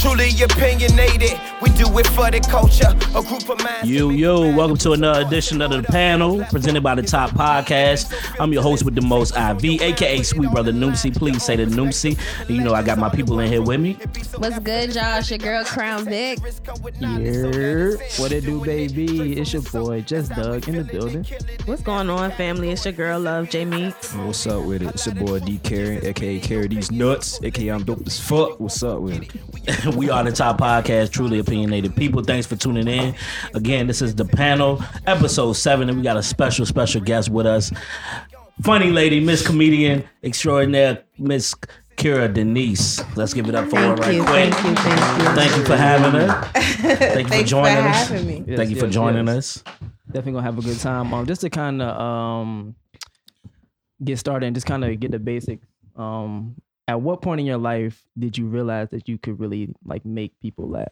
truly opinionated. We do it for the culture. A group of minds. Yo, yo, welcome to another edition of the panel presented by the Top Podcast. I'm your host with the most IV, aka Sweet Brother Noomsy. Please say the Noomsy. You know, I got my people in here with me. What's good, y'all? It's your girl Crown Vic. Yeah, what it do, baby? It's your boy, Just Doug in the building. What's going on, family? It's your girl Love J Meeks. What's up with it? It's your boy D Carry, aka Carry These Nuts, aka I'm dope as fuck. What's up with it? we are the Top Podcast, truly opinionated people. Thanks for tuning in. Again, this is the panel, episode seven, and we got a special, special guest with us. Funny lady, Miss Comedian Extraordinaire, Miss Kera Denise. Let's give it up for her Thank right you, quick. thank you, thank you. Thank you for having her. Thank you for joining for us. having me. Yes, Thank you for joining yes. us. Definitely gonna have a good time. Um, just to kind of um get started and just kind of get the basics. Um, at what point in your life did you realize that you could really like make people laugh?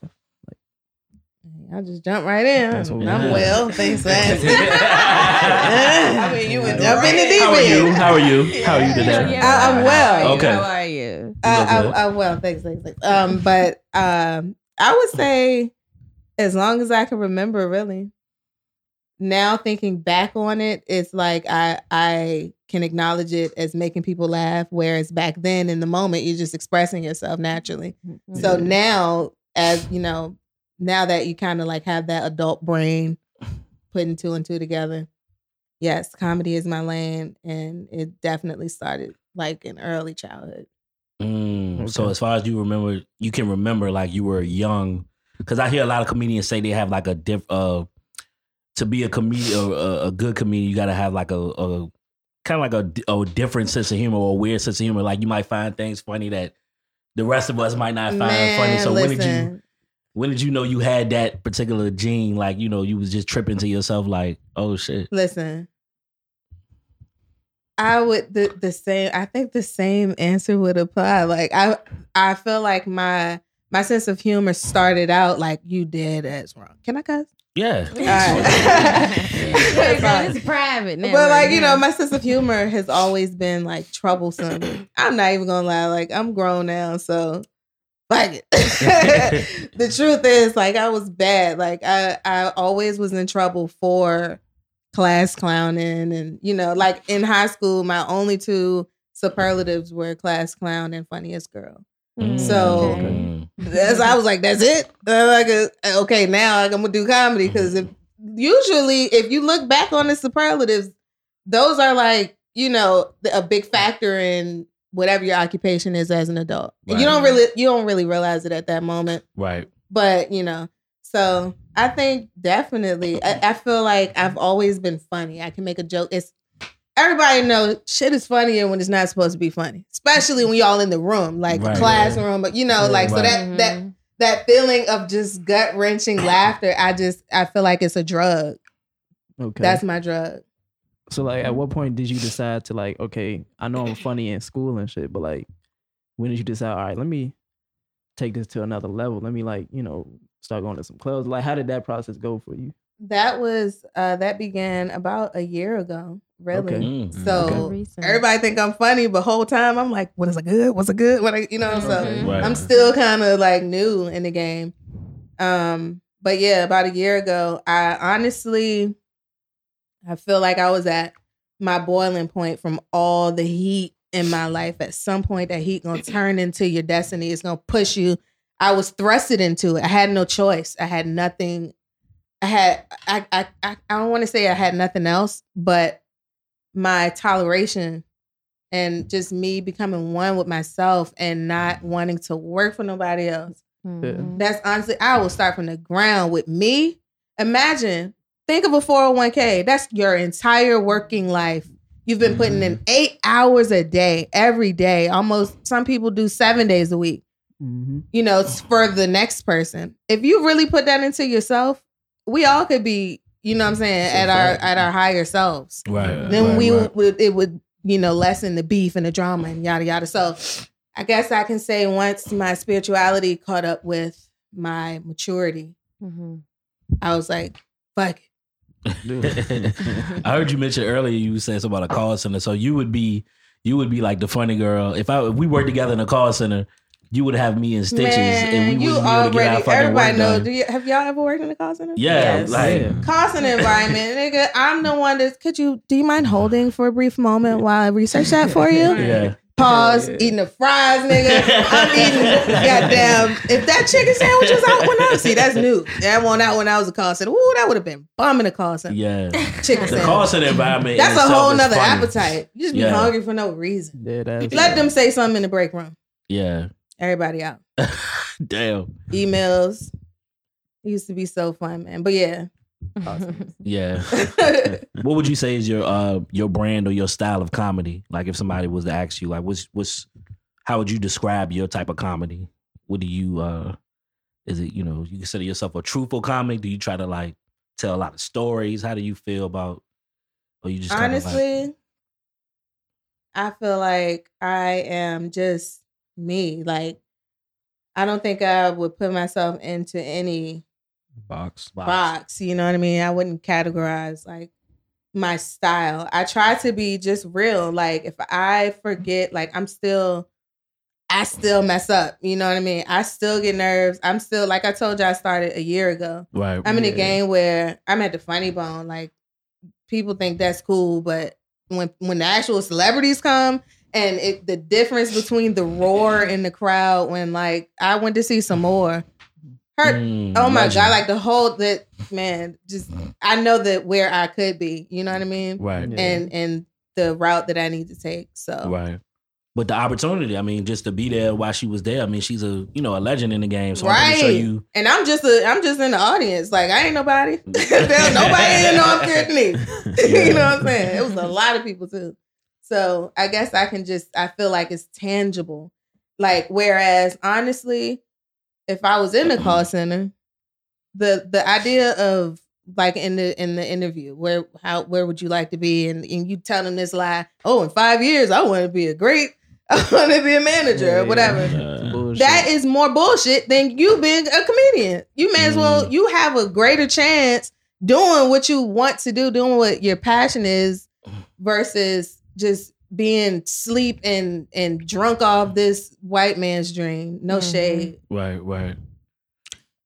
I'll just jump right in. That's what we I'm do. well, thanks for asking. I mean, you would jump in the deep How are you? How are you? How are you today? I- I'm well. Okay. How are you? Uh, You I, I, well, thanks, thanks, thanks. Um, but um, I would say as long as I can remember, really. Now thinking back on it, it's like I I can acknowledge it as making people laugh, whereas back then in the moment you're just expressing yourself naturally. So now, as you know, now that you kind of like have that adult brain, putting two and two together, yes, comedy is my lane, and it definitely started like in early childhood. Mm, So as far as you remember, you can remember like you were young, because I hear a lot of comedians say they have like a diff. Uh, to be a comedian, or a, a good comedian, you got to have like a, a kind of like a, a different sense of humor or a weird sense of humor. Like you might find things funny that the rest of us might not find funny. Man, So when did you listen, when did you know you had that particular gene? Like you know you was just tripping to yourself like oh shit. listen? I would the the same. I think the same answer would apply. Like I I feel like my my sense of humor started out like you did as wrong. Can I cuss? Yeah. Alright. It's private now. but like right you now. know, my sense of humor has always been like troublesome. I'm not even gonna lie. Like I'm grown now, so like it. the truth is, like I was bad. Like I I always was in trouble for class clowning, and you know, like in high school, my only two superlatives were class clown and funniest girl. So- Mm. That's I was like, that's it. Like, uh, okay, now I'm gonna do comedy because if usually if you look back on the superlatives, those are like you know a big factor in whatever your occupation is as an adult. And You don't really you don't really realize it at that moment, right. but you know. So I think definitely I, I feel like I've always been funny. I can make a joke. It's everybody knows shit is funnier when it's not supposed to be funny, especially when y'all in the room, like Right. a classroom. But you know, Yeah. like so Right. that mm-hmm. that that feeling of just gut wrenching laughter. I just I feel like it's a drug. Okay. That's my drug. So like at what point did you decide to like, okay, I know I'm funny in school and shit, but like when did you decide, all right, let me take this to another level? Let me like, you know, start going to some clubs. Like how did that process go for you? That was uh that began about a year ago. Really. Okay. Mm. So Okay. Everybody think I'm funny, but whole time I'm like, what is a good? What's a good? What I, you know? So Okay. Right. I'm still kind of like new in the game. Um, but yeah, about a year ago, I honestly I feel like I was at my boiling point from all the heat in my life. At some point, that heat gonna turn into your destiny. It's gonna push you. I was thrusted into it. I had no choice. I had nothing. I had I I I, I don't want to say I had nothing else, but my toleration and just me becoming one with myself and not wanting to work for nobody else. Mhm. That's honestly, I will start from the ground with me. Imagine, think of a 401k. That's your entire working life. You've been putting in eight hours a day, every day. Almost some people do seven days a week. Mm-hmm. You know, it's for the next person. If you really put that into yourself, we all could be, you know what I'm saying, So at our at our higher selves. Right. Then right, we right. would it would, you know, lessen the beef and the drama and yada yada. So I guess I can say once my spirituality caught up with my maturity, Mhm. I was like, fuck it. I heard you mention earlier you were saying something about a call center. So you would be you would be like the funny girl. If I if we worked together in a call center, you would have me in stitches, Man, and we you wouldn't be able to get our fucking Everybody work know. done. Do you, have y'all ever worked in a call center? Yeah, Yes. like Yeah. Call center environment, nigga. I'm the one that. Could you? Do you mind holding for a brief moment while I research that for you? yeah, Pause. Eating the fries, nigga. I'm eating goddamn. If that chicken sandwich was out when I was see, that's new. That one out when I was a call center. Ooh, that would have been bumming a call center. yeah. Chicken The sandwich. call center environment. That's a whole nother funny. appetite. You just be Yeah. hungry for no reason. Yeah, Let them say something in the break room. Yeah, Everybody out. damn. Emails. It used to be so fun, man. But yeah. Yeah. what would you say is your uh your brand or your style of comedy? Like if somebody was to ask you, like what's what's how would you describe your type of comedy? What do you uh is it, you know, you consider yourself a truthful comic? Do you try to like tell a lot of stories? How do you feel about or you just kind of like- Honestly, I feel like I am just me. Like, I don't think I would put myself into any Box. box. You know what I mean? I wouldn't categorize like my style. I try to be just real. Like, if I forget, like, I'm still. I still mess up. You know what I mean? I still get nerves. I'm still like I told you I started a year ago. Right. I'm in a Yeah. game where I'm at the funny bone. Like people think that's cool, but when when the actual celebrities come and it, the difference between the roar in the crowd when like I went to see Sommore. Her, Mm, oh my legend. god, like the whole that man, just I know that where I could be. You know what I mean? Right. Yeah. And and the route that I need to take. So Right. But the opportunity, I mean, just to be there while she was there, I mean, she's a you know a legend in the game. So I'm pretty sure Right. you and I'm just a I'm just in the audience. Like I ain't nobody. There's nobody in the North Carolina. you know what I'm saying? It was a lot of people too. So I guess I can just I feel like it's tangible. Like whereas honestly, if I was in the call center, the the idea of like in the in the interview, where how where would you like to be? And, and you tell them this lie, oh, in five years I want to be a great, I want to be a manager Yeah, or whatever. bullshit. That is more bullshit than you being a comedian. You may as well Mm. you have a greater chance doing what you want to do, doing what your passion is, versus just being sleep and and drunk off this white man's dream. No Mhm. shade. right, right.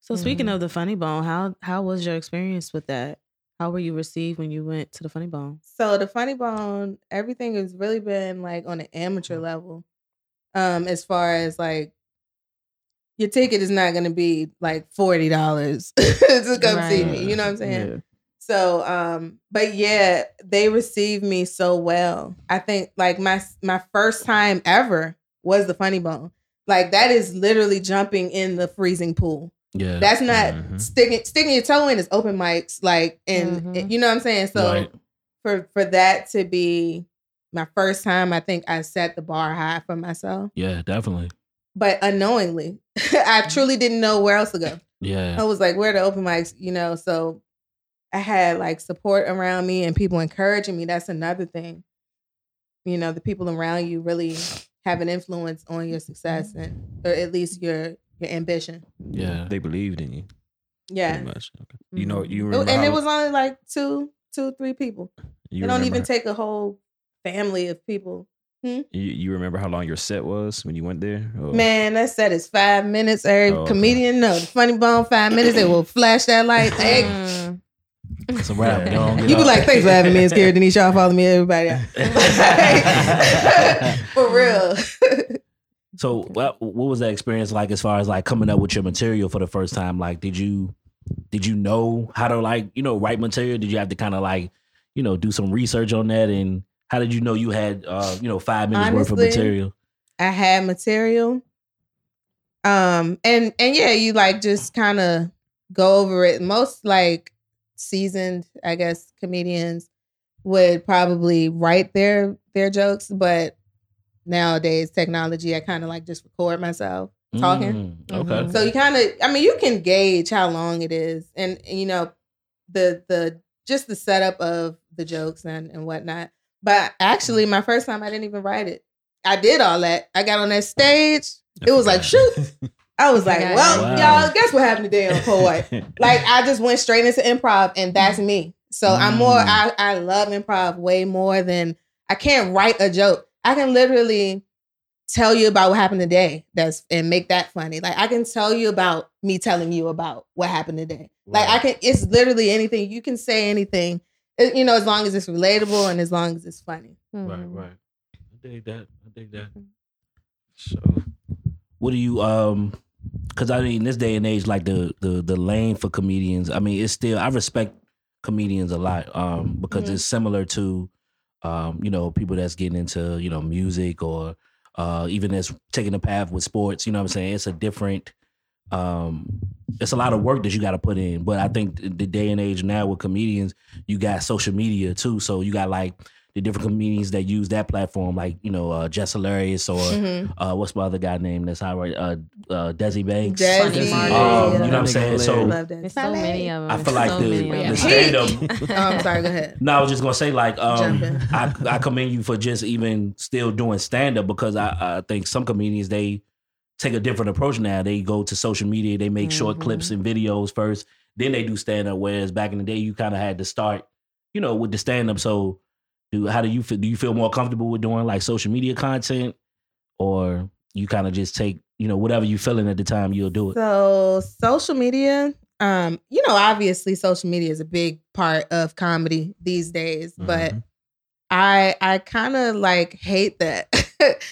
So speaking Mhm. of the Funny Bone, how how was your experience with that? How were you received when you went to the Funny Bone? So the funny bone, everything has really been like on an amateur level. Um, as far as like your ticket is not gonna be like forty dollars to come see me. You know what I'm saying? Yeah. So, um, but yeah, they received me so well. I think like my my first time ever was the funny bone. Like that is literally jumping in the freezing pool. Yeah. That's not Mhm. sticking sticking your toe in is open mics. Like and Mhm. you know what I'm saying? So right. for for that to be my first time, I think I set the bar high for myself. Yeah, definitely. But unknowingly, I truly didn't know where else to go. Yeah, I was like, where are the open mics? You know, so I had like support around me and people encouraging me. That's another thing. You know, the people around you really have an influence on your success mm-hmm. and or at least your your ambition. Yeah. They believed in you. Yeah. Pretty much. Okay. You know, Mhm. you Oh, remember And how, it was only like two, two, three people. you it don't remember- even take a whole family of people. Hmm? You, you remember how long your set was when you went there? Or- Man, that set is five minutes. Every Oh, okay. comedian know the funny bone five minutes. They will flash that light. Hey, mm. It's a wrap. Yeah. They You be like, thanks for having me. It's Kera Denise. Y'all follow me, everybody. for real. So, what what was that experience like as far as like coming up with your material for the first time? Like, did you did you know how to like you know write material? Did you have to kind of like you know do some research on that? And how did you know you had uh you know five minutes worth of material? I had material. Um and and yeah, you like just kind of go over it. Most like seasoned, I guess, comedians would probably write their their jokes, but nowadays technology, I kind of like just record myself talking. Mm, okay. Mhm. So you kind of, I mean, you can gauge how long it is, and you know, the the just the setup of the jokes and and whatnot. But actually, my first time, I didn't even write it. I did all that. I got on that stage. It was like, shoot. I was like, Okay. well, Wow. y'all, guess what happened today on Poet? like, I just went straight into improv, and that's me. So I'm more. Mm. I I love improv way more than I can't write a joke. I can literally tell you about what happened today. That's and make that funny. Like I can tell you about me telling you about what happened today. Like I can. It's literally anything. You can say anything. You know, as long as it's relatable and as long as it's funny. Right, Mhm. right. I dig that. I dig that. So, what do you um? Because I mean, this day and age, like the the the lane for comedians. I mean, it's still I respect comedians a lot um because Mhm. it's similar to um you know people that's getting into you know music or uh even that's taking the path with sports. You know what I'm saying? It's a different um it's a lot of work that you got to put in but i think the day and age now with comedians you got social media too so you got like the different comedians that use that platform like you know uh jess hilarious or Mhm. uh what's my other guy name that's how right uh uh desi banks Desi, Funny Marty. um, you know what i'm saying so Love that. There's so many of them. i feel like so the, many of the stand up Oh, I'm sorry. Go ahead. no, I was just gonna say like um I I commend you for just even still doing stand up because I, I think some comedians they take a different approach now. They go to social media, they make short Mhm. clips and videos first, then they do stand up. Whereas back in the day, you kind of had to start, you know, with the stand up. So, do how do you feel? Do you feel more comfortable with doing like social media content, or you kind of just take you know whatever you feeling at the time you'll do it? So social media, um, you know, obviously social media is a big part of comedy these days, but I I kind of like hate that.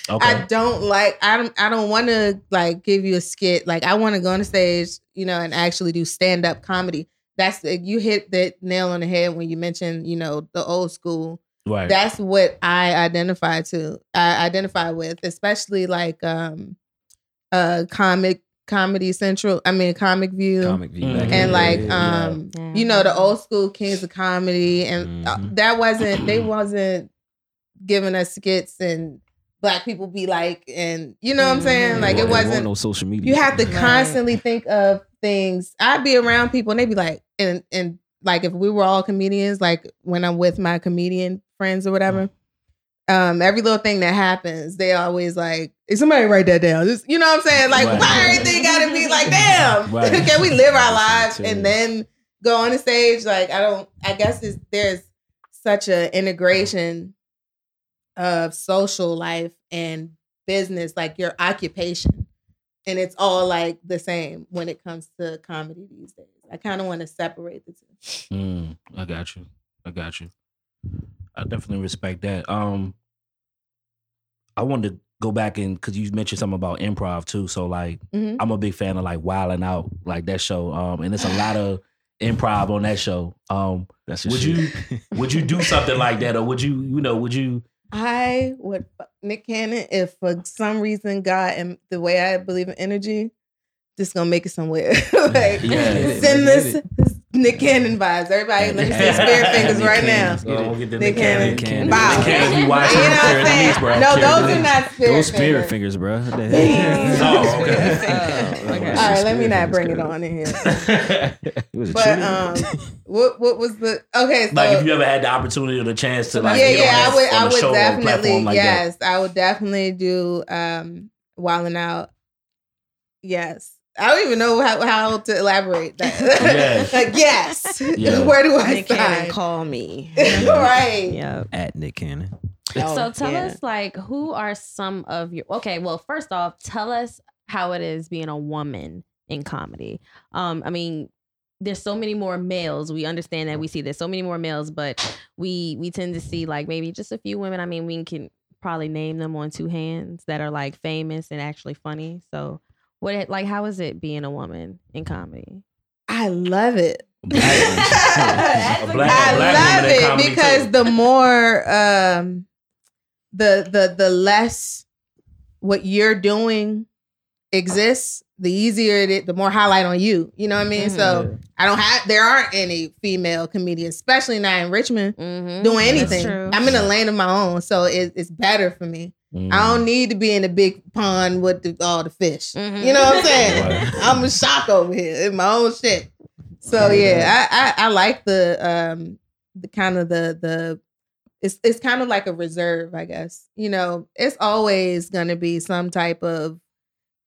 Okay, I don't like I don't I don't want to like give you a skit. Like I want to go on the stage, you know, and actually do stand up comedy. That's you hit that nail on the head when you mentioned, you know, the old school right. that's what I identify to. I identify with, especially like um uh comic comedy central. I mean comic view. Comic view. Mm. back in and like um Yeah. you know the old school kings of comedy and uh, Mhm. that wasn't they wasn't giving us skits and black people be like and you know what I'm saying Mhm. like it wasn't wasn't no social media. you have to Right. constantly think of things. I'd be around people and they'd be like, and and like if we were all comedians, like when I'm with my comedian friends or whatever, um, every little thing that happens, they always like, hey, somebody write that down. Just you know what I'm saying? Like, Right. why everything gotta be like, damn? Right. Can we live our lives and then go on the stage? Like, I don't. I guess it's, there's such a integration of social life and business, like your occupation. And it's all like the same when it comes to comedy these days. I kind of want to separate the two. Mm, I got you. I got you. I definitely respect that. Um, I wanted to go back and because you mentioned something about improv too. So like, Mhm. I'm a big fan of like Wilding Out, like that show. Um, and it's a lot of improv on that show. Um, That's your would shit. you would you do something like that, or would you you know would you? I would Nick Cannon if for some reason God and the way I believe in energy, just gonna make it somewhere. like Yeah. send Let's this get Nick Cannon vibes. Everybody, let me see spirit fingers right now. Oh, we'll get Nick Nick Cannon. Cannon. Cannon. Wow. Nick Cannon You know what I'm saying? Denise, bro. No, Carrie those are Denise. not spirit Those spirit fingers. fingers, bro. What the Fingers. hell? Oh, okay. Oh, okay. All right, let me not bring it on in here. It was a But um, what what was the okay? So like if you ever had the opportunity or the chance to like yeah, get on yeah, a- I would, on I a would show or definitely, platform like that. yes, I would definitely do um Wildin' Out. Yes, I don't even know how, how to elaborate that. Yes. like yes, Yeah. where do I Nick Cannon, call me. right. Yep. at Nick Cannon. Oh, so tell yeah. us like who are some of your okay well first off tell us how it is being a woman in comedy um i mean there's so many more males we understand that we see there's so many more males but we we tend to see like maybe just a few women i mean we can probably name them on two hands that are like famous and actually funny so what it- like how is it being a woman in comedy I love it. Black, That's a a black, I a black love it because too. the more um the the the less what you're doing exists, the easier it is, the more highlight on you. You know what I mean? So I don't have there aren't any female comedians, especially not in Richmond, mm-hmm. doing anything. I'm in a lane of my own, so it, it's better for me. Mm. I don't need to be in a big pond with the, all the fish. Mhm. You know what I'm saying? Right. I'm a shock over here in my own shit. So yeah, I, I I like the um the kind of the the it's it's kind of like a reserve, I guess. You know, it's always gonna be some type of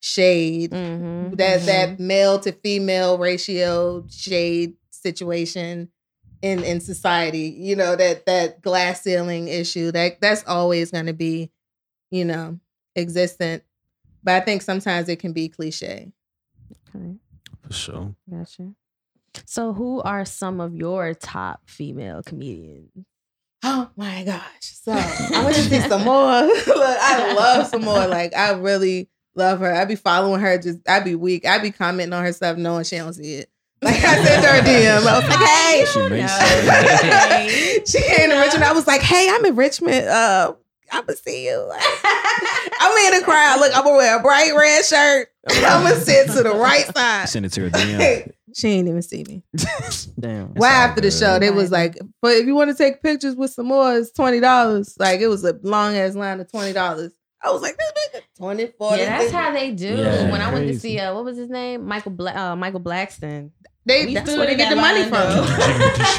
shade Mhm. that Mhm. that male to female ratio shade situation in in society. You know that that glass ceiling issue that that's always gonna be, you know, existent. But I think sometimes it can be cliche. Okay, For sure. gotcha. So, who are some of your top female comedians? Oh my gosh. So I went to see Sommore. Look, I love Sommore. Like I really love her. I'd be following her. Just I'd be weak. I'd be commenting on her stuff knowing she don't see it. Like I sent her a DM. I was like, hey. She makes she came to Richmond. I was like, hey, I'm in Richmond. Uh, I'm gonna see you. Like, I'm in the crowd. Look, I'm gonna wear a bright red shirt. I'm gonna sit to the right side. Send it to her DM. she ain't even see me. Damn. Well, all after the show, they was like, but if you want to take pictures with Sommore, it's twenty dollars. Like it was a long ass line of twenty dollars. I was like, this bitch 20, 40, yeah, that's how they do. Yeah. when I went to see uh, what was his name, Michael Bla- uh, Michael Blackston. they, We that's where they get the money from.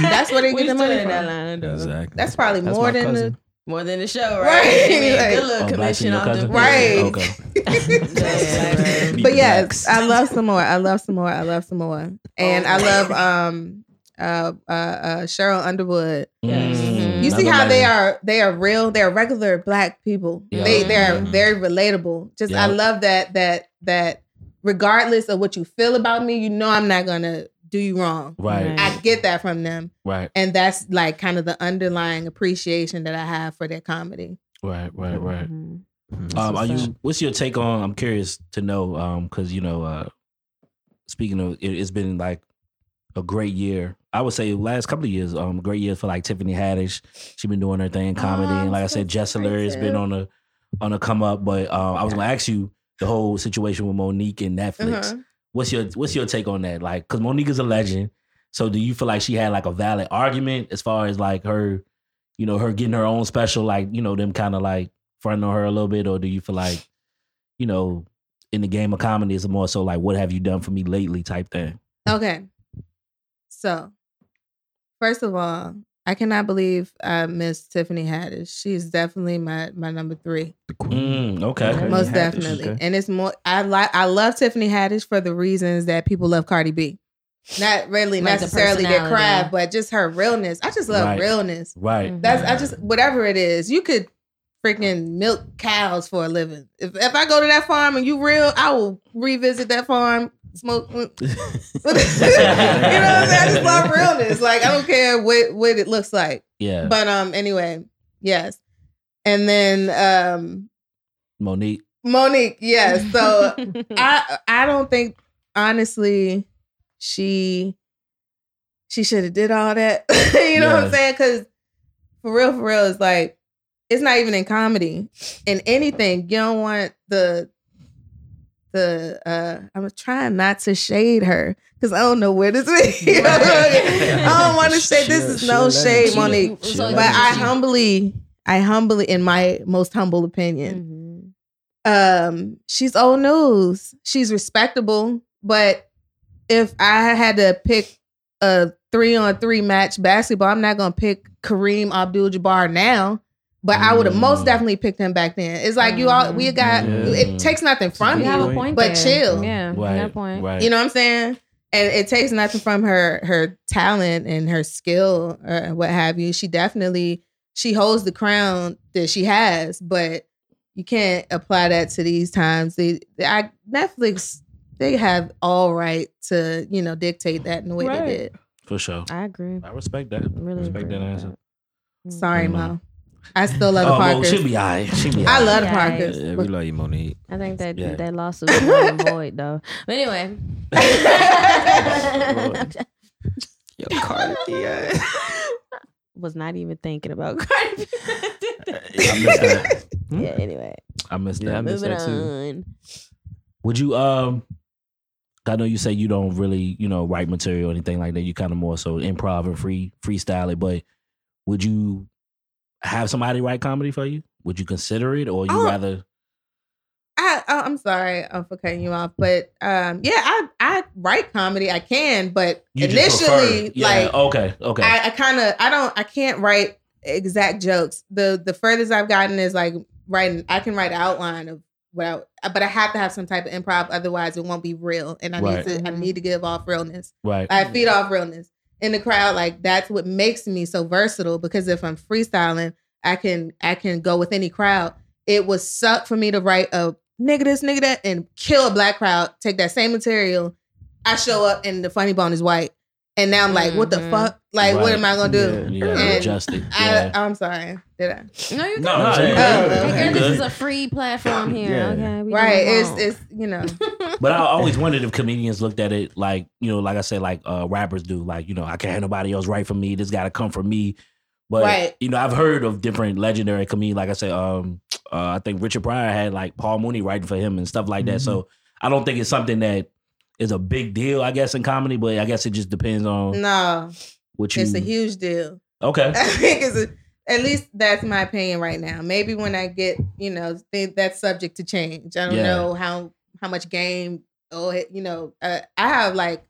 that's where they get the money in that from. line. Exactly. That's probably That's more than cousin. More than the show, Right. right? They made a Like- good little Oh, commission your off the? Right. Okay. the. But yes, I love Sommore. I love Sommore. I love Sommore. And I love um uh uh, uh Sheryl Underwood. Mm, You see how they are they are real, they're regular black people. Yeah. They they're Mhm. very relatable. Just I love that that that regardless of what you feel about me, you know I'm not gonna do you wrong. Right, I get that from them. right, And that's like kind of the underlying appreciation that I have for their comedy. right, right, right. Mhm. Um, are what's you? What's your take on? I'm curious to know. Um, because you know, uh, speaking of, it, it's been like a great year. I would say last couple of years, um, great year for like Tiffany Haddish. She's been doing her thing in comedy, Oh, and like I said, Jessler has been on a on a come up. But um, I was gonna ask you the whole situation with Mo'Nique and Netflix. Uh-huh. What's your What's your take on that? Like, because Mo'Nique is a legend. So, do you feel like she had like a valid argument as far as like her, you know, her getting her own special, like you know, them kind of like fronting on her a little bit, or do you feel like, you know, in the game of comedy, it's more so like, what have you done for me lately, type thing. Okay. So, first of all, I cannot believe I missed Tiffany Haddish. She's definitely my my number three. The queen. Mm, okay. Okay. most Haddish, definitely. okay. And it's more I like I love Tiffany Haddish for the reasons that people love Cardi B. Not really Like the necessarily their craft, but just her realness. I just love Right. realness. Right. That's I just whatever it is. You could freaking milk cows for a living. If if I go to that farm and you real, I will revisit that farm. Smoke. you know what I'm saying? I just love realness. Like I don't care what what it looks like. Yeah. But um, anyway, yes. And then um, Mo'Nique. Mo'Nique, yes. So I I don't think honestly she she should have did all that. you know what I'm saying? Because for real, for real, it's like it's not even in comedy. In anything, you don't want the the uh I'm trying not to shade her because I don't know where this is. I don't want to say this is no shade, legend. Mo'Nique. She a So- But I humbly, I humbly, in my most humble opinion, Mhm. um she's old news she's respectable but if i had to pick a three on three match basketball i'm not gonna pick kareem abdul-jabbar now but i would have most Mm. definitely picked him back then it's like you all we got Mm. it takes nothing from You you have a point, but there. chill. Yeah, you got point. Right. you know what i'm saying and it takes nothing from her her talent and her skill or what have you she definitely she holds the crown that she has but you can't apply that to these times they I, netflix they have all right to you know dictate that in the way Right. they did For sure. I agree. I respect that. Really respect that answer. that. Mm. sorry mo i still love oh, the well, parkers she'll be all right. She'll be all i love the Yeah, parkers Yeah, we love you, Mo'Nique. I think that Yeah. that lawsuit is null and void though. But anyway. Yo, Cardi B. Was not even thinking about Cardi B. I missed that. yeah, anyway. I missed Yeah, I missed that too. on. Would you um I know you say you don't really, you know, write material or anything like that. You kind of more so improv and free freestyle it, but would you have somebody write comedy for you? Would you consider it or you Oh, rather I, I I'm sorry for cutting you off, but um, yeah, I I write comedy. I can, but you initially, yeah, like okay, okay. I, I kind of I don't I can't write exact jokes. The the furthest I've gotten is like writing. I can write an outline of well, but I have to have some type of improv, otherwise it won't be real. And I Right. need to I Mhm. need to give off realness. right. I feed off realness in the crowd. Like that's what makes me so versatile. Because if I'm freestyling, I can I can go with any crowd. it would suck for me to write a nigga this, nigga that, and kill a black crowd. Take that same material. I show up and the funny bone is white, and now I'm like, what the Mhm. fuck? Like, what am I gonna do? You Yeah. gotta And adjust it. I, Yeah. I'm sorry. Did I? No, you're good. No, No, I'm saying- you good. Hey, Okay, this is a free platform here. Yeah. Okay, we Right. It's wrong. it's you know. But I always wondered if comedians looked at it like, you know, like I said, like uh, rappers do. Like, you know, I can't have nobody else write for me. This got to come from me. But Right. you know, I've heard of different legendary comedians. Like I said, um, uh, I think Richard Pryor had like Paul Mooney writing for him and stuff like that. So I don't think it's something that is a big deal, I guess, in comedy. But I guess it just depends on No, what you. it's a huge deal. okay. I think it's a, at least that's my opinion right now. Maybe when I get, you know, think that's subject to change. I don't Yeah. know how how much game or you know, uh, I have like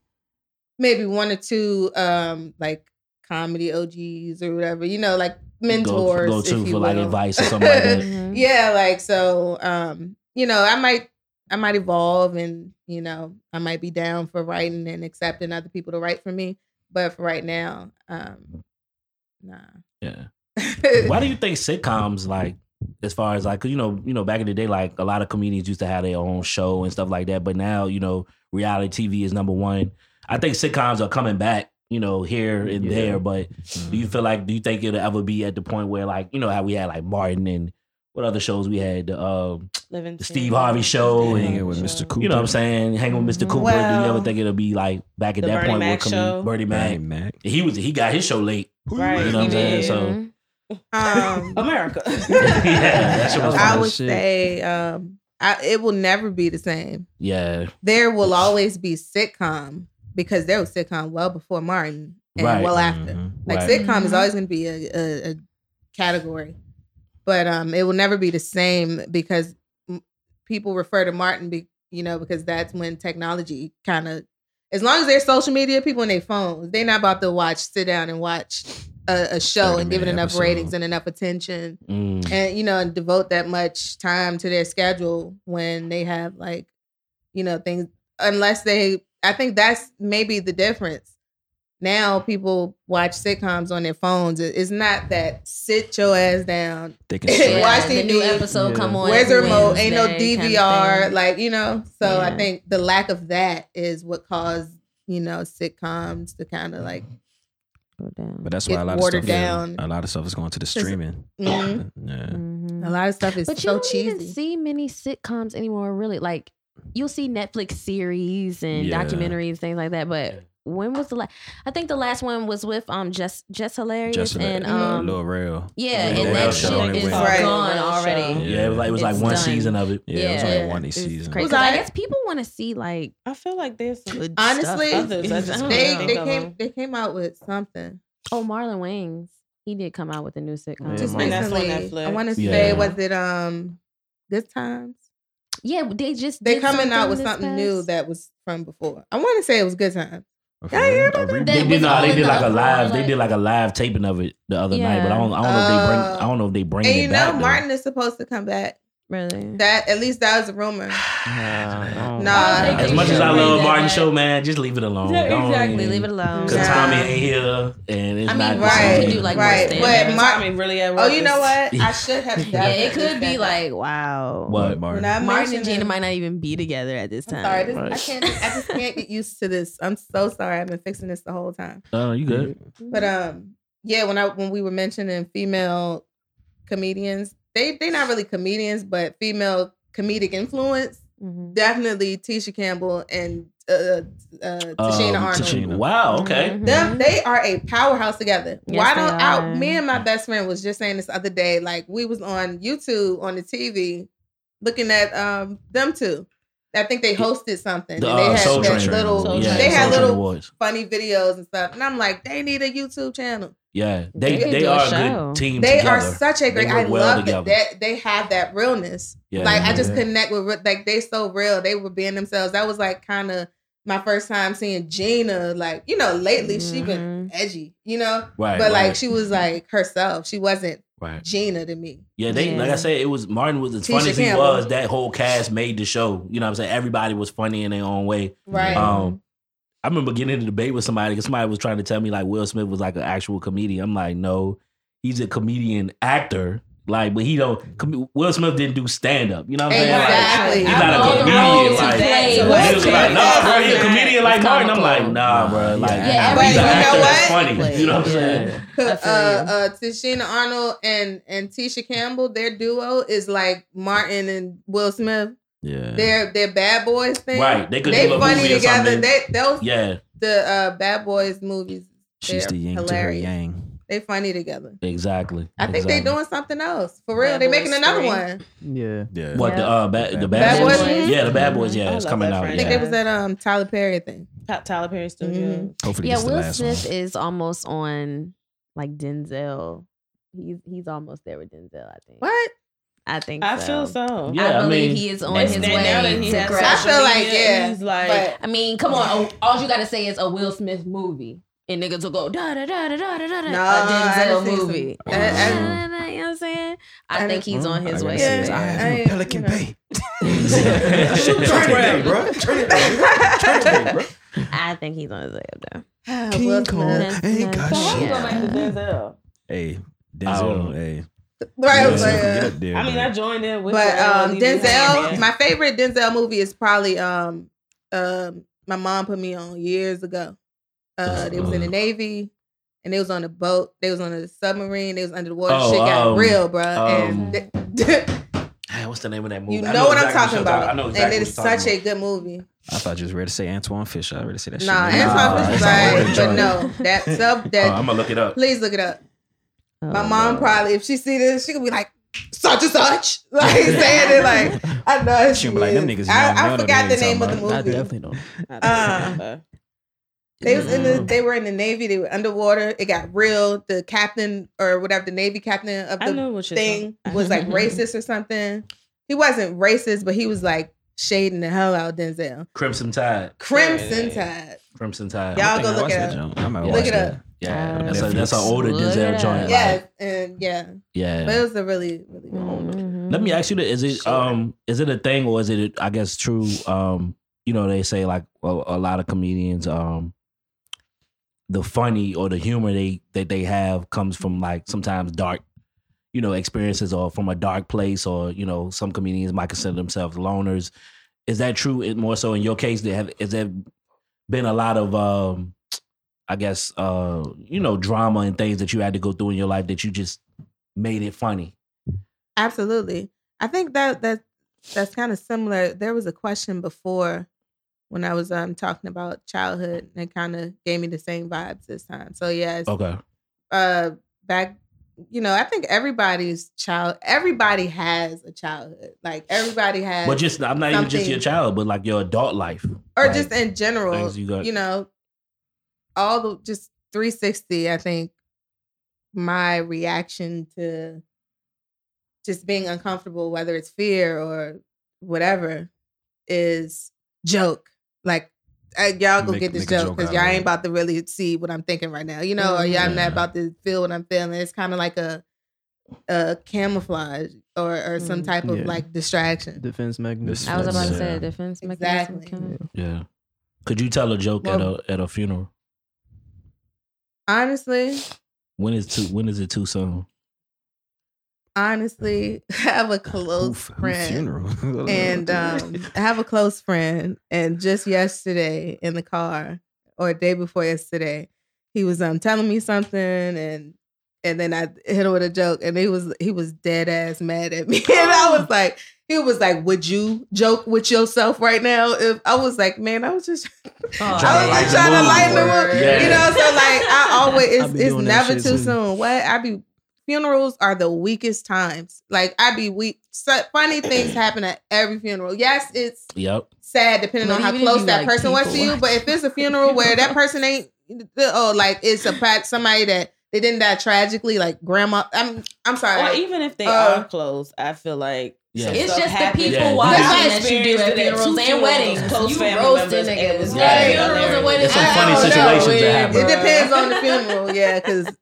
maybe one or two um like comedy OGs or whatever, you know, like mentors. Go, go to if you for like advice or something like that. Mhm. yeah, like so um, you know, I might I might evolve and, you know, I might be down for writing and accepting other people to write for me. But for right now, um nah. Yeah. Why do you think sitcoms like as far as like 'cause, you know you know back in the day like a lot of comedians used to have their own show and stuff like that but now you know reality TV is number one. I think sitcoms are coming back you know here and Yeah. there but do you feel like do you think it'll ever be at the point where like you know how we had like Martin and what other shows we had the um the Steve Harvey show Hanging and with Mr. Cooper. you know what I'm saying hanging with Mr. Cooper do you ever think it'll be like back at that Bernie point Mac where comedy show. Bernie Mac Bernie Mac. he was he got his show late Right. You know what I'm saying? So- um America. yeah that shit was I fun. would shit. say um I, it will never be the same. yeah There will always be sitcom because there was sitcom well before Martin and Right. well after. Mhm. Like Right. sitcom is Mhm. always going to be a, a, a category, but um, it will never be the same because people refer to Martin, be, you know, because that's when technology kind of, as long as they're social media, people on their phones, they're not about to watch, sit down and watch a, a show and give it enough episode. ratings and enough attention Mm. and you know and devote that much time to their schedule when they have like you know things unless they i think that's maybe the difference now people watch sitcoms on their phones it's not that sit your ass down They can Yeah, watch the new episode Yeah. come on. where's the every remote ain't no Wednesday kind of dvr like you know so i think the lack of that is what caused you know sitcoms to kind of like Go down. But that's why a lot of stuff. down. A lot of stuff is going to the streaming. mhm. Yeah. Mhm. a lot of stuff is But you so don't even see many sitcoms anymore. Really, like you'll see Netflix series and Yeah. documentaries, things like that. But when was the last? I think the last one was with um just just hilarious Just and um Lil Rel. yeah, Lil and Rel that show. shit is Right. gone Rel already. show. Yeah, it was like it was like It's one done. season of it. Yeah, it was only Yeah, one It's season. crazy. Was 'Cause I I- guess people want to see like I feel like there's some good Honestly, stuff. others. I just I don't they know. they came they came out with something Oh, Marlon Wayans. He did come out with a new sitcom. Yeah, just And that's on recently. I want to Yeah. say was it um Good Times? Yeah, they just They did coming out with this something new that was from before. I want to say it was Good Times. Okay. Yeah, yeah, A. They They was did no, they did like a live. for, They did like a live taping of it the other night, but I don't. I don't know if they bring. I don't know if they bring And it you know back. though. Martin is supposed to come back. Really? That at least that was a rumor. Nah, Nah. As much as I love Martin show, man, just leave it alone. Yeah, Don't- exactly. Leave it alone. Cause Nah. Tommy ain't here, and it's I mean, not. the right, same. You do like right, but stand-up. Tommy really at work. Oh, you know what? I should have. Yeah, it could be said like, wow. What? Martin. When I Martin and mentioned Gina it- might not even be together at this I'm time. sorry. This, I can't. I just can't get used to this. I'm so sorry. I've been fixing this the whole time. Oh, you good? But um, yeah, when I when we were mentioning female comedians, they they not really comedians, but female comedic influence. Mhm. Definitely Tisha Campbell and uh, uh, Tichina Um, Arnold. Tichina. Wow. Okay. Mhm. Them, they are a powerhouse together. Yes, Why don't I? Me and my best friend was just saying this other day. Like we was on YouTube on the TV, looking at um them two. I think they hosted something. The and they uh, had Soul that Train. little. Soul yeah, they had Soul Train little Awards. funny videos and stuff, and I'm like, they need a YouTube channel. Yeah, they They they do a are a show. good team. They together. are such a great. They I well love that, together. that they have that realness. Yeah. like I just Yeah. connect with re- like they so real. They were being themselves. That was like kind of my first time seeing Gina. Like you know, lately she been edgy, you know, right, but like she was like herself. She wasn't right. Gina to me. Yeah, they like I Yeah. said, it was Martin was as Tisha funny as he Campbell. was. That whole cast made the show. You know what I'm saying? Everybody was funny in their own way. Right. Um, I remember getting into a debate with somebody because somebody was trying to tell me like Will Smith was like an actual comedian. I'm like, no, he's a comedian actor. Like, but he don't. com- Will Smith didn't do stand up. You know what I'm saying? Like, Exactly. he's I not a comedian. Like, played. he was Smith like, nah, bro, he a comedian like Martin. I'm like, nah, bro. Like, Yeah, he's but an you know actor that's what? funny. You know what I'm saying? I uh, uh, Tichina Arnold and and Tisha Campbell, their duo is like Martin and Will Smith. Yeah. They're they're bad boys thing. Right. They could they do a funny movie together. something. They those Yeah, the uh, bad boys movies. She's they're the yin to her yang. They funny together. exactly. I think exactly. they doing something else for real. Bad they making another one. Yeah. Yeah. What the uh, ba- the Bad bad, Boys? boys? Yeah, the bad boys. Yeah, I it's coming out. I think Yeah. it was that um Tyler Perry thing. Tyler Perry Studio. Mhm. Hopefully Yeah, this is the Will Smith one. is almost on like Denzel. He's he's almost there with Denzel. I think. What? I think. I so. feel so. Yeah, I I believe mean, he is on his way now that he to has I feel like, media, yeah, he's like but- I mean, come on. oh, All you gotta say is a Will Smith movie, and niggas will go da da da da da da da. da. No, a I Denzel done seen some- movie. I- I- you know what I'm saying? I, I think done- he's on his I way. gotta Yeah, see his there. eyes I- from Pelican you know. Bay. Shoot Turn it Brown. day, bro. Training Day. Turn it day, bro. I think he's on his way up there. Ah, King Will Kong Smith. ain't got So how you shit. go back to Denzel? Hey, I don't know. Denzel. Hey, Right, Will but, Smith can uh, get up there. I mean, I joined in with But um, really didn't have Denzel, it. my favorite Denzel movie is probably um, um, my mom put me on years ago. Uh, they was in the Navy, and they was on a boat. They was on a submarine. They was under the water. Oh, Shit got um, real, bro. um, and th- Hey, what's the name of that movie? you I know, what I'm talking you're about. I know exactly and it what is you're talking such a good movie. I thought you was ready to say Antwone Fisher. I already say that shit. Nah, man. Antwone Nah, Fisher's right, but no, that sub that. Oh, I'm gonna look it up. please look it up. My Oh, mom Lord. probably, if she see this, she could be like, such and such, like saying it like I know She gonna be like, them niggas I, I forgot the name of the movie. I definitely don't. I don't Uh. They was in the Mm. they were in the Navy, they were underwater. It got real. The captain or whatever, the Navy captain of the thing was like racist or something. He wasn't racist, but he was like shading the hell out of Denzel. Crimson Tide. Crimson Right. Tide. Crimson Tide. Y'all go look watched it that up. I might Look watch it up. Yeah, Uh, that's a that's an older Look Denzel it joint. up. Yeah, like, and yeah. yeah. But it was a really, really good mm-hmm. Let me ask you: that, Is it um is it a thing or is it I guess true? Um, you know they say like well, a lot of comedians um the funny or the humor they that they have comes from like sometimes dark you know experiences or from a dark place or you know some comedians might consider themselves loners. Is that true? It more so in your case. There have is there been a lot of um I guess uh you know drama and things that you had to go through in your life that you just made it funny. Absolutely. I think that that that's kind of similar. There was a question before when I was um talking about childhood and it kind of gave me the same vibes this time. So yes. Okay. uh back you know, I think everybody's child everybody has a childhood. Like everybody has But just I'm not even just your child, but like your adult life. or Like, just in general, you got- you know, all the just 360, I think my reaction to just being uncomfortable, whether it's fear or whatever, is joke. Like uh, y'all go Make- get this joke joke because y'all ain't about to really see what I'm thinking right now, you know, or y'all Yeah. not about to feel what I'm feeling. It's kind of like a a camouflage or or some Mm. type of Yeah. like distraction. Defense mechanism. I was about to Yeah. say a defense mechanism. Exactly. kind of. Yeah. Could you tell a joke at a at a funeral? Honestly, When is too when is it too soon? honestly, I have a close Who- friend. and um, I have a close friend, and just yesterday in the car, or day before yesterday, he was um telling me something, and and then I hit him with a joke, and he was he was dead ass mad at me, and I was like, he was like, "Would you joke with yourself right now?" If I was like, "Man, I was just, Oh, I was lighten just trying to lighten the mood," Yeah. you know. So like, I always it's, be it's never too too. soon. What I be funerals are the weakest times. Like I be weak. So, funny things happen at every funeral. Yes, it's Yep. sad depending But on how close that like person was to you. But if it's a funeral where that person ain't, oh, like it's a pat somebody that they didn't die tragically, like grandma. I'm I'm sorry. Or like, even if they Uh, are close, I feel like Yeah. It's stuff just the people Yeah. watching that you do at funerals and weddings. Close You family roasting members, and it was niggas. Yeah. Yeah, funerals and weddings. It's some funny don't know. situations that happen. it depends on the funeral, yeah, because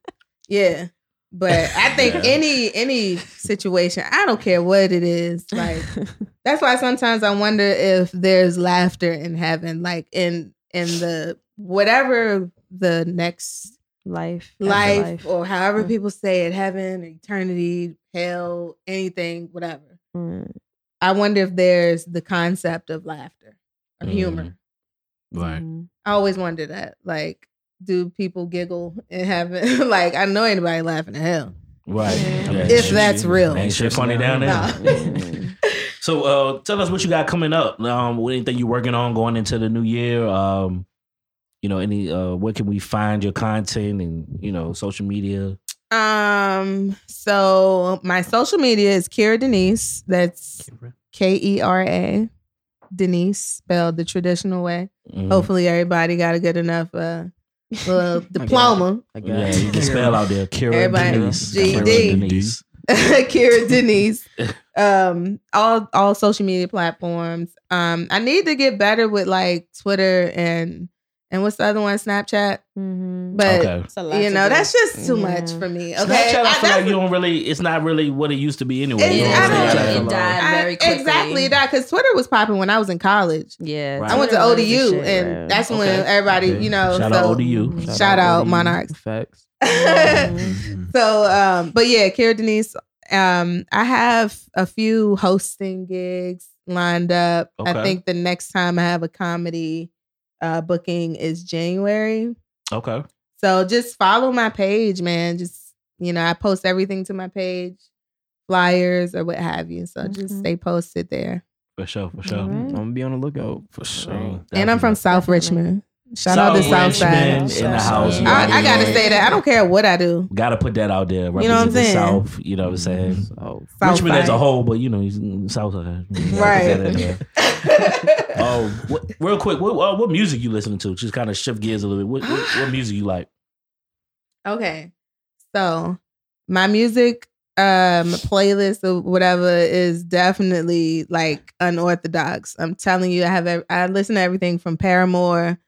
yeah. But I think Yeah. any any situation, I don't care what it is. Like that's why sometimes I wonder if there's laughter in heaven, like in in the whatever the next life, life, afterlife. or however Mm. people say it, heaven, eternity, hell, anything, whatever. Mm. I wonder if there's the concept of laughter or Mm. humor. Right. Mhm. I always wonder that. Like, do people giggle in heaven? like, I know anybody laughing in hell. Right. Yeah. Yeah, If shit- that's real. Ain't shit funny down there. Nah. Mm. So uh tell us what you got coming up. Um anything you're working on going into the new year. Um you know, any uh where can we find your content and you know, social media? Um, so my social media is Kera Denise. That's K E R A Denise, spelled the traditional way. Mhm. Hopefully everybody got a good enough uh little diploma. I got Yeah, you can spell out there. Kera Everybody- Denise. GD. Kera Denise. Kera Denise. Um, all all social media platforms. Um, I need to get better with like Twitter and and what's the other one? Snapchat. Mhm. But Okay. It's a lot you know, that's just too much for me. Okay. Snapchat, I feel like you don't really. It's not really what it used to be anyway. It's- You know I I'm don't- it died very quickly. Exactly that because Twitter was popping when I was in college. Yeah, Right. I went to Twitter was the ODU, shit, and bro. that's when everybody, Okay. you know, Shout so, out ODU. Shout out ODU. Monarchs. Facts. Mhm. so, um, but yeah, Kera Denise. Um, I have a few hosting gigs lined up. I think the next time I have a comedy uh, booking is January. Okay. So just follow my page, man. Just you know, I post everything to my page, flyers or what have you. So just Mhm. stay posted there. For sure. For sure. All right. I'm gonna be on the lookout. For sure. And I'm from South Definitely. Richmond. Shout out to Southside. In the house. I, I gotta say that I don't care what I do. Gotta put that out there. You know what I'm Represent the saying? South. You know what I'm saying? So, Richmond as a whole, but you know, he's in Southside. Right. Oh, what, real quick, what, uh, what music you listening to? Just kind of shift gears a little bit. What, what, what music you like? Okay. So my music um playlist or whatever is definitely like unorthodox. I'm telling you, I have ev- I listen to everything from Paramore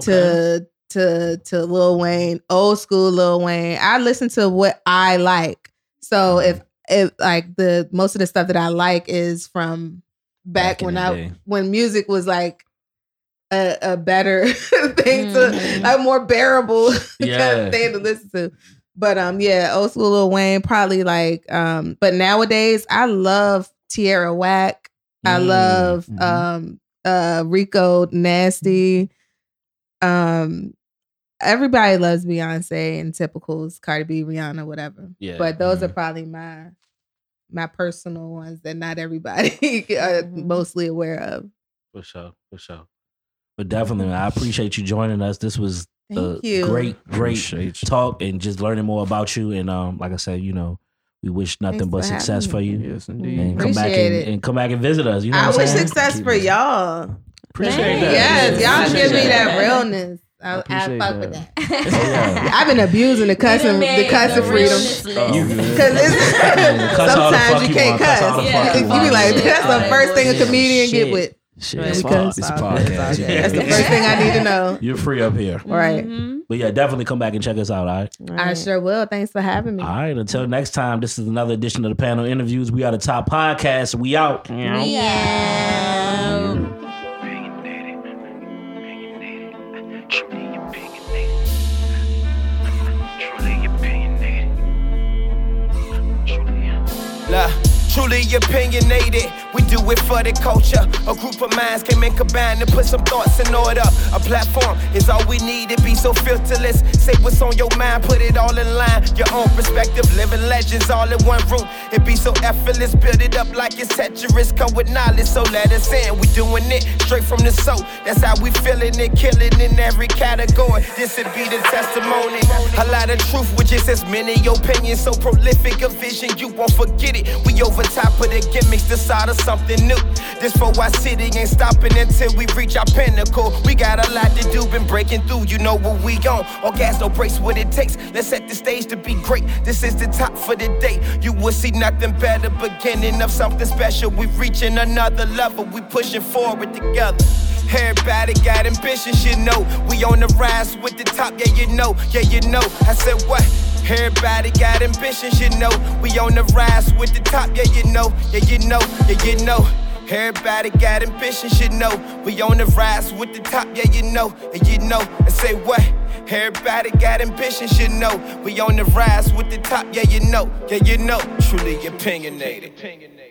to to to Lil Wayne, old school Lil Wayne. I listen to what I like. So if if like the most of the stuff that I like is from back, Back when I day. when music was like a, a better thing to Mhm. a more bearable Yeah. thing to listen to. But um yeah, old school Lil Wayne probably like um but nowadays I love Tierra Whack. I Mm, love mhm. um uh Rico Nasty. Um everybody loves Beyonce and typicals, Cardi B, Rihanna, whatever. Yeah. But those Mhm. are probably my my personal ones that not everybody are Mhm. mostly aware of. For sure. For sure. But definitely, I appreciate you joining us. This was a Thank you. great, great talk and just learning more about you. And um, like I said, you know, we wish nothing Thanks but for success for you. yes, indeed. And come back Appreciate and, it. and come back and visit us. You know I what I'm wish saying? success Keep for it. y'all. Appreciate that. Yes, y'all Appreciate give me that that. realness. I, I Appreciate fuck with that. that. yeah. I've been abusing the cussing, the cussing freedom. You. Because it's Cuss all the fuck sometimes you you can't want, cuss cuss. the fuck You you be like, Shit, that's the that first thing a comedian Shit. get with. Shit, Because- it's, pod, it's a podcast. Yeah. That's the first thing I need to know. You're free up here. Right. Mhm. But yeah, definitely come back and check us out. All right. I sure will. Thanks for having me. All right. Until next time, this is another edition of the panel interviews. We are the top podcast. We out. Yeah. Truly truly opinionated. We do it for the culture. A group of minds came in combined to put some thoughts in order. A platform is all we need to be so filterless. Say what's on your mind, put it all in line. Your own perspective, living legends all in one room. It be so effortless, build it up like it's Tetris. Come with knowledge, so let us in. We doing it straight from the soul. That's how we feeling it, killing in every category. This would be the testimony. A lot of truth with just as many opinions. So prolific a vision, you won't forget it. We over top of the gimmicks, the side of something new. This for our city ain't stopping until we reach our pinnacle. We got a lot to do, been breaking through. You know what we on. All gas, no brakes, what it takes. Let's set the stage to be great. This is the top for the day. You will see nothing better. Beginning of something special. We reaching another level. We pushing forward together. Everybody got ambitions, you know. We on the rise with the top, yeah, you know, yeah, you know. I said what? Everybody got ambitions, you know. We on the rise with the top, yeah, you know, yeah, you know, yeah, you know. Everybody got ambitions, you know. We on the rise with the top, yeah, you know, and you know. I say what? Everybody got ambitions, you know. We on the rise with the top, yeah, you know, yeah, you know. Truly opinionated.